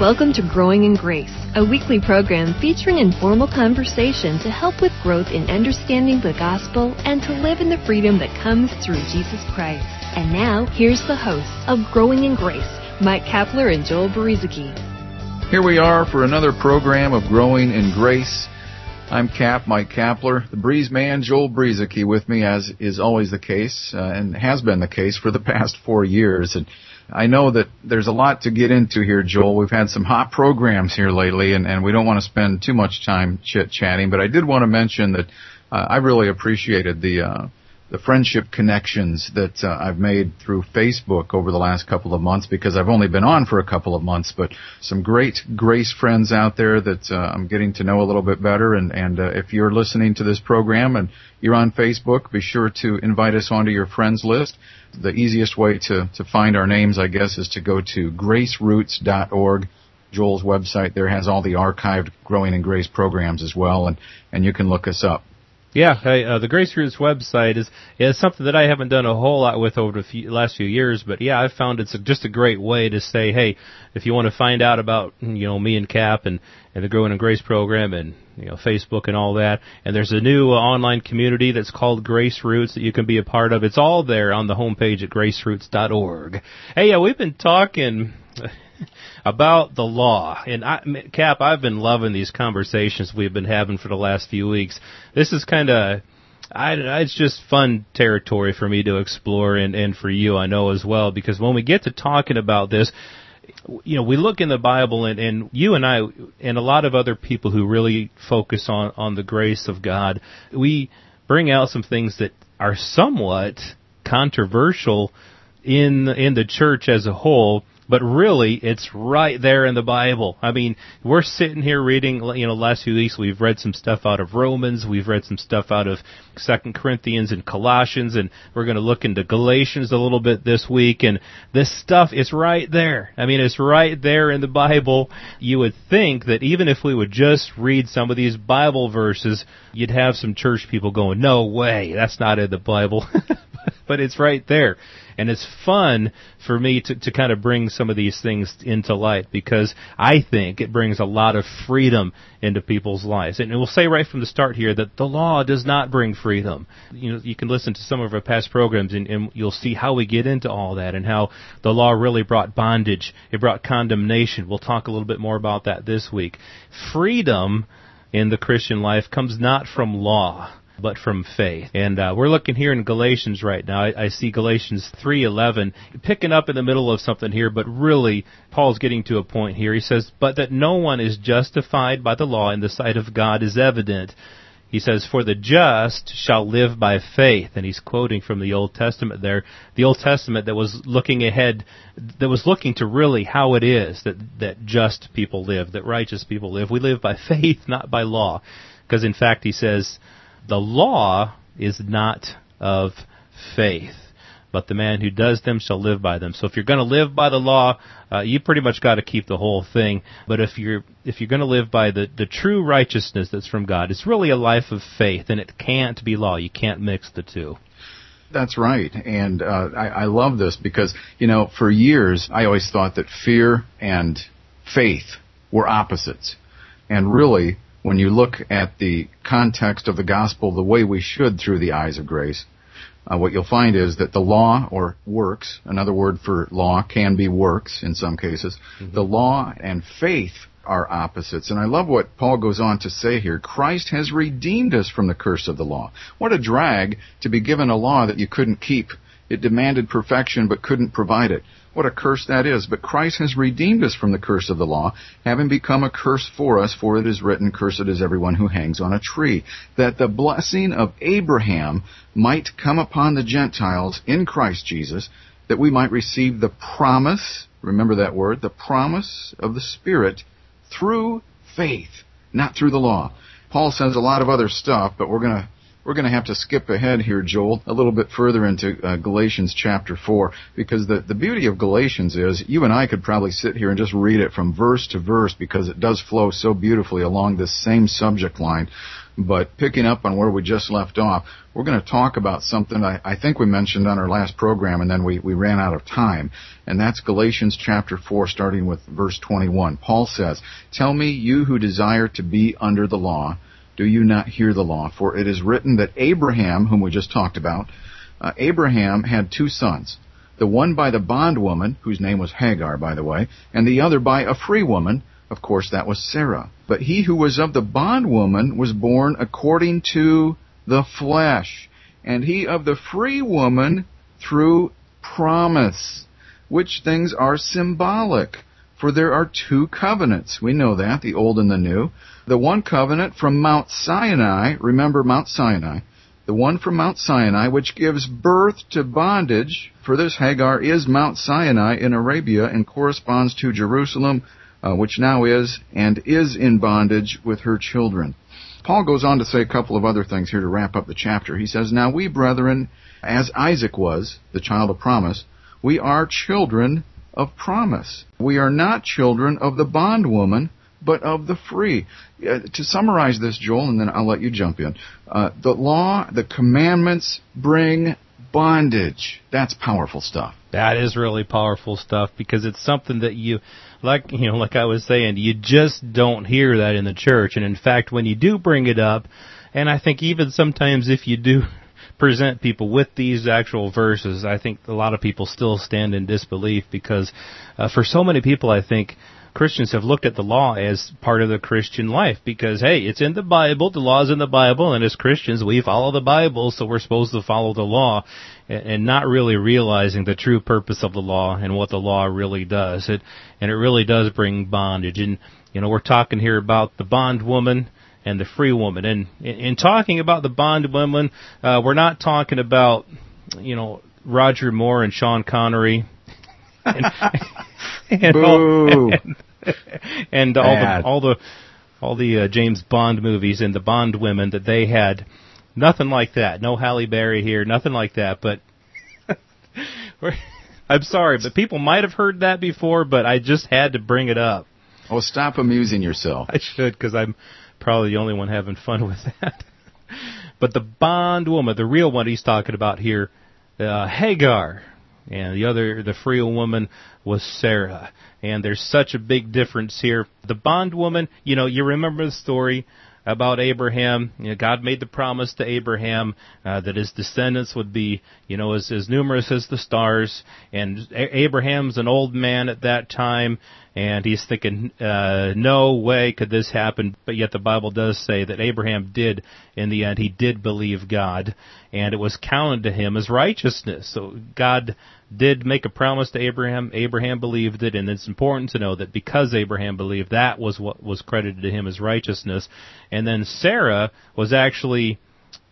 Welcome to Growing in Grace, a weekly program featuring informal conversation to help with growth in understanding the gospel and to live in the freedom that comes through Jesus Christ. And now, here's the hosts of Growing in Grace, Mike Kapler and Joel Brueseke. Here we are for another program of Growing in Grace. I'm Cap, Mike Kapler, the Breeze Man, Joel Brueseke with me, as is always the case, uh, and has been the case for the past four years. And I know that there's a lot to get into here, Joel. We've had some hot programs here lately, and, and we don't want to spend too much time chit chatting. But I did want to mention that uh, I really appreciated the uh, the friendship connections that uh, I've made through Facebook over the last couple of months because I've only been on for a couple of months, but some great Grace friends out there that uh, I'm getting to know a little bit better. And, and uh, if you're listening to this program and you're on Facebook, be sure to invite us onto your friends list. The easiest way to, to find our names, I guess, is to go to graceroots.org. Joel's website there has all the archived Growing in Grace programs as well, and, and you can look us up. Yeah, I, uh, the Grace Roots website is is something that I haven't done a whole lot with over the few, last few years, but yeah, I've found it's a, just a great way to say, hey, if you want to find out about you know me and Cap and and the Growing in Grace program and you know Facebook and all that, and there's a new uh, online community that's called Grace Roots that you can be a part of. It's all there on the homepage at graceroots.org. Hey, yeah, we've been talking about the law. And I, Cap, I've been loving these conversations we've been having for the last few weeks. This is kind of I, it's just fun territory for me to explore and, and for you, I know as well, because when we get to talking about this, you know, we look in the Bible and, and you and I and a lot of other people who really focus on, on the grace of God, we bring out some things that are somewhat controversial in in the church as a whole but really it's right there in the Bible. I mean, we're sitting here reading, you know, last few weeks we've read some stuff out of Romans, we've read some stuff out of Second Corinthians and Colossians, and we're going to look into Galatians a little bit this week, and this stuff is right there. I mean, it's right there in the Bible. You would think that even if we would just read some of these Bible verses, you'd have some church people going, no way, that's not in the Bible. but it's right there and it's fun for me to, to kind of bring some of these things into light because I think it brings a lot of freedom into people's lives. And we'll say right from the start here that the law does not bring freedom. You know, you can listen to some of our past programs and, and you'll see how we get into all that and how the law really brought bondage. It brought condemnation. We'll talk a little bit more about that this week. Freedom in the Christian life comes not from law but from faith. And uh, we're looking here in Galatians right now. I, I see Galatians 3:11 picking up in the middle of something here, but really Paul's getting to a point here. He says, "But that no one is justified by the law in the sight of God is evident." He says, For the just shall live by faith. And he's quoting from the Old Testament there. The Old Testament that was looking ahead, that was looking to really how it is that, that just people live, that righteous people live. We live by faith, not by law. Because in fact, he says, the law is not of faith, but the man who does them shall live by them. So if you're going to live by the law, uh, you pretty much got to keep the whole thing. But if you're if you're going to live by the the true righteousness that's from God, it's really a life of faith, and it can't be law. You can't mix the two. That's right, and uh, I, I love this because you know for years I always thought that fear and faith were opposites, and really when you look at the context of the gospel the way we should through the eyes of grace, uh, what you'll find is that the law or works, another word for law can be works in some cases, mm-hmm. the law and faith are opposites. And I love what Paul goes on to say here. Christ has redeemed us from the curse of the law. What a drag to be given a law that you couldn't keep. It demanded perfection but couldn't provide it. What a curse that is. But Christ has redeemed us from the curse of the law, having become a curse for us, for it is written, Cursed is everyone who hangs on a tree, that the blessing of Abraham might come upon the Gentiles in Christ Jesus, that we might receive the promise, remember that word, the promise of the Spirit through faith, not through the law. Paul says a lot of other stuff, but we're going to we're going to have to skip ahead here, Joel, a little bit further into uh, Galatians chapter 4, because the, the beauty of Galatians is you and I could probably sit here and just read it from verse to verse because it does flow so beautifully along this same subject line. But picking up on where we just left off, we're going to talk about something I, I think we mentioned on our last program, and then we, we ran out of time. And that's Galatians chapter 4, starting with verse 21. Paul says, Tell me, you who desire to be under the law, do you not hear the law? For it is written that Abraham, whom we just talked about, uh, Abraham had two sons. The one by the bondwoman, whose name was Hagar, by the way, and the other by a free woman, of course, that was Sarah. But he who was of the bondwoman was born according to the flesh, and he of the free woman through promise, which things are symbolic. For there are two covenants. We know that, the old and the new. The one covenant from Mount Sinai, remember Mount Sinai, the one from Mount Sinai, which gives birth to bondage, for this Hagar is Mount Sinai in Arabia and corresponds to Jerusalem, uh, which now is and is in bondage with her children. Paul goes on to say a couple of other things here to wrap up the chapter. He says, Now we, brethren, as Isaac was, the child of promise, we are children of promise. We are not children of the bondwoman, but of the free. Uh, to summarize this, Joel, and then I'll let you jump in. Uh, the law, the commandments bring bondage. That's powerful stuff. That is really powerful stuff because it's something that you, like you know, like I was saying, you just don't hear that in the church. And in fact, when you do bring it up, and I think even sometimes if you do present people with these actual verses, I think a lot of people still stand in disbelief because uh, for so many people, I think Christians have looked at the law as part of the Christian life because, hey, it's in the Bible, the law's in the Bible, and as Christians, we follow the Bible, so we're supposed to follow the law, and not really realizing the true purpose of the law and what the law really does. It, and it really does bring bondage. And, you know, we're talking here about the bondwoman and the free woman. And in, talking about the bondwoman, uh, we're not talking about, you know, Roger Moore and Sean Connery. and, and all, and, and all the all the all the uh, James Bond movies and the Bond women that they had. Nothing like that. No Halle Berry here. Nothing like that. But I'm sorry, but people might have heard that before. But I just had to bring it up. Oh, stop amusing yourself. I should because I'm probably the only one having fun with that. but the Bond woman, the real one he's talking about here, uh, Hagar, and the other, the free woman, was Sarah. And there's such a big difference here. The bondwoman, you know, you remember the story about Abraham. You know, God made the promise to Abraham uh, that his descendants would be, you know, as, as numerous as the stars. And a- Abraham's an old man at that time, and he's thinking, uh, no way could this happen. But yet the Bible does say that Abraham did, in the end, he did believe God, and it was counted to him as righteousness. So God did make a promise to Abraham. Abraham believed it, and it's important to know that because Abraham believed, that was what was credited to him as righteousness. And then Sarah was actually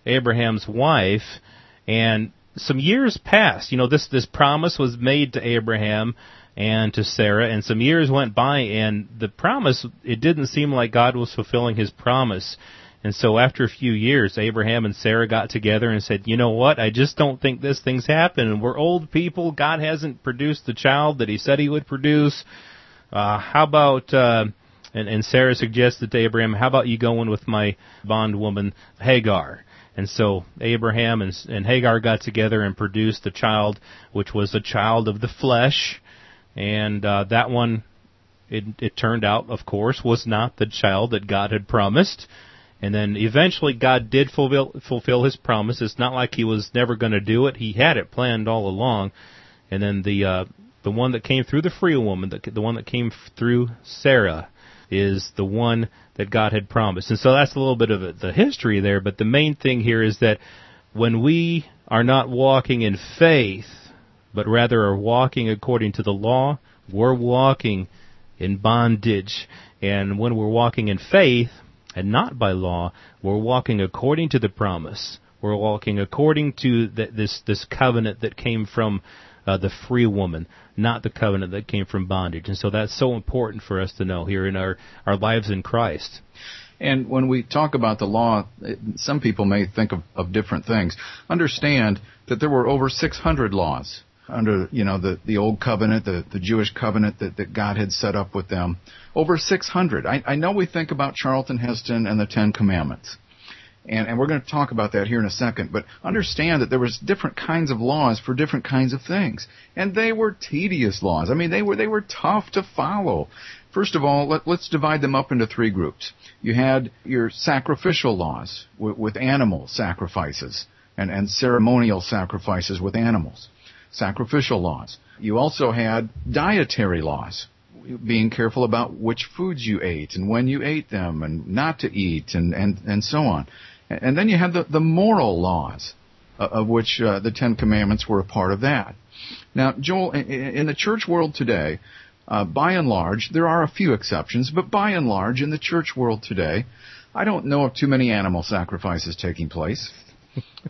Abraham's wife, and some years passed. You know, this this promise was made to Abraham and to Sarah, and some years went by, and the promise it didn't seem like God was fulfilling His promise. And so after a few years, Abraham and Sarah got together and said, you know what, I just don't think this thing's happening. We're old people. God hasn't produced the child that he said he would produce. Uh, how about, uh, and, and Sarah suggested to Abraham, how about you go in with my bondwoman Hagar? And so Abraham and, and Hagar got together and produced the child, which was a child of the flesh. And uh, that one, it, it turned out, of course, was not the child that God had promised. And then eventually God did fulfill, fulfill his promise. It's not like he was never going to do it. He had it planned all along. And then the, uh, the one that came through the free woman, the, the one that came through Sarah, is the one that God had promised. And so that's a little bit of the history there, but the main thing here is that when we are not walking in faith, but rather are walking according to the law, we're walking in bondage. And when we're walking in faith, and not by law. We're walking according to the promise. We're walking according to the, this this covenant that came from uh, the free woman, not the covenant that came from bondage. And so that's so important for us to know here in our our lives in Christ. And when we talk about the law, some people may think of, of different things. Understand that there were over 600 laws under you know the the old covenant, the the Jewish covenant that that God had set up with them. Over 600. I, I know we think about Charlton Heston and the Ten Commandments, And, and we're going to talk about that here in a second. But understand that there was different kinds of laws for different kinds of things. And they were tedious laws. I mean, they were, they were tough to follow. First of all, let, us divide them up into three groups. You had your sacrificial laws with, with animal sacrifices and, and ceremonial sacrifices with animals. Sacrificial laws. You also had dietary laws being careful about which foods you ate and when you ate them and not to eat and, and, and so on. And then you had the, the moral laws, uh, of which uh, the Ten Commandments were a part of that. Now, Joel, in the church world today, uh, by and large, there are a few exceptions, but by and large, in the church world today, I don't know of too many animal sacrifices taking place.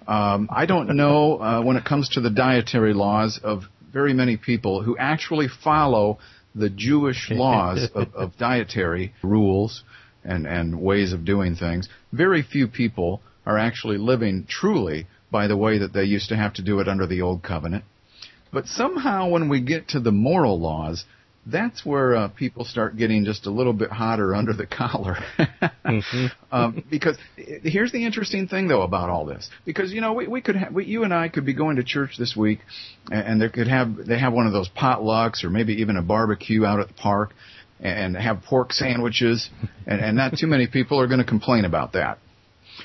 Um, I don't know uh, when it comes to the dietary laws of very many people who actually follow the Jewish laws of, of dietary rules and, and ways of doing things. Very few people are actually living truly by the way that they used to have to do it under the old covenant. But somehow when we get to the moral laws, that's where uh, people start getting just a little bit hotter under the collar. mm-hmm. um, because here's the interesting thing, though, about all this. Because you know, we, we could, ha- we, you and I could be going to church this week, and, and there could have they have one of those potlucks or maybe even a barbecue out at the park, and have pork sandwiches, and, and not too many people are going to complain about that.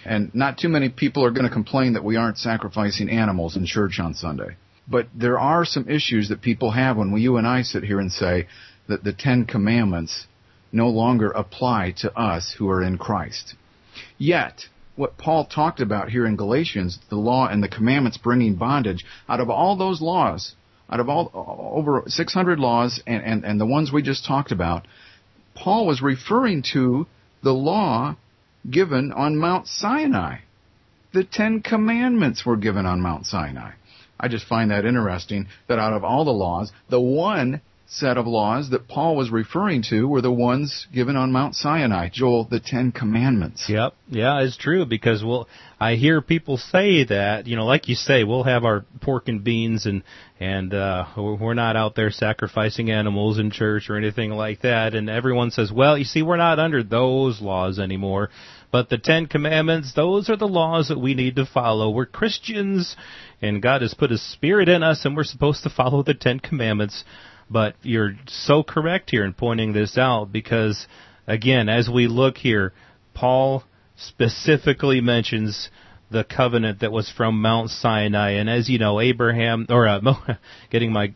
And not too many people are going to complain that we aren't sacrificing animals in church on Sunday. But there are some issues that people have when you and I sit here and say that the Ten Commandments no longer apply to us who are in Christ. Yet, what Paul talked about here in Galatians, the law and the commandments bringing bondage, out of all those laws, out of all over 600 laws and, and, and the ones we just talked about, Paul was referring to the law given on Mount Sinai. The Ten Commandments were given on Mount Sinai. I just find that interesting that out of all the laws, the one set of laws that Paul was referring to were the ones given on Mount Sinai, Joel, the Ten Commandments. Yep, yeah, it's true because well, I hear people say that you know, like you say, we'll have our pork and beans and and uh, we're not out there sacrificing animals in church or anything like that, and everyone says, well, you see, we're not under those laws anymore. But the Ten Commandments, those are the laws that we need to follow. We're Christians, and God has put His Spirit in us, and we're supposed to follow the Ten Commandments. But you're so correct here in pointing this out because, again, as we look here, Paul specifically mentions the covenant that was from Mount Sinai. And as you know, Abraham, or uh, getting my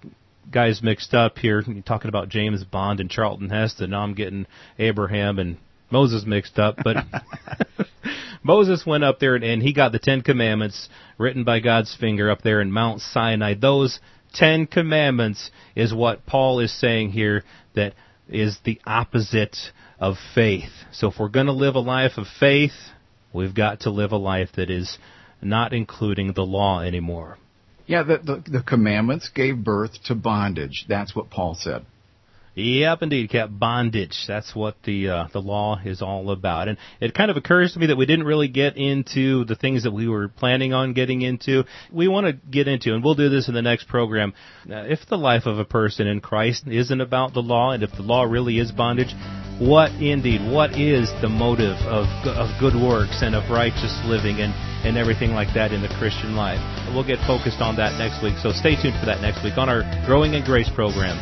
guys mixed up here, talking about James Bond and Charlton Heston. Now I'm getting Abraham and Moses mixed up, but Moses went up there and, and he got the Ten Commandments written by God's finger up there in Mount Sinai. Those Ten Commandments is what Paul is saying here that is the opposite of faith. So if we're going to live a life of faith, we've got to live a life that is not including the law anymore. Yeah, the, the, the commandments gave birth to bondage. That's what Paul said. Yep, indeed, Cap. Bondage. That's what the uh, the law is all about. And it kind of occurs to me that we didn't really get into the things that we were planning on getting into. We want to get into, and we'll do this in the next program. Uh, if the life of a person in Christ isn't about the law, and if the law really is bondage, what indeed? What is the motive of of good works and of righteous living and and everything like that in the Christian life? We'll get focused on that next week. So stay tuned for that next week on our Growing in Grace program.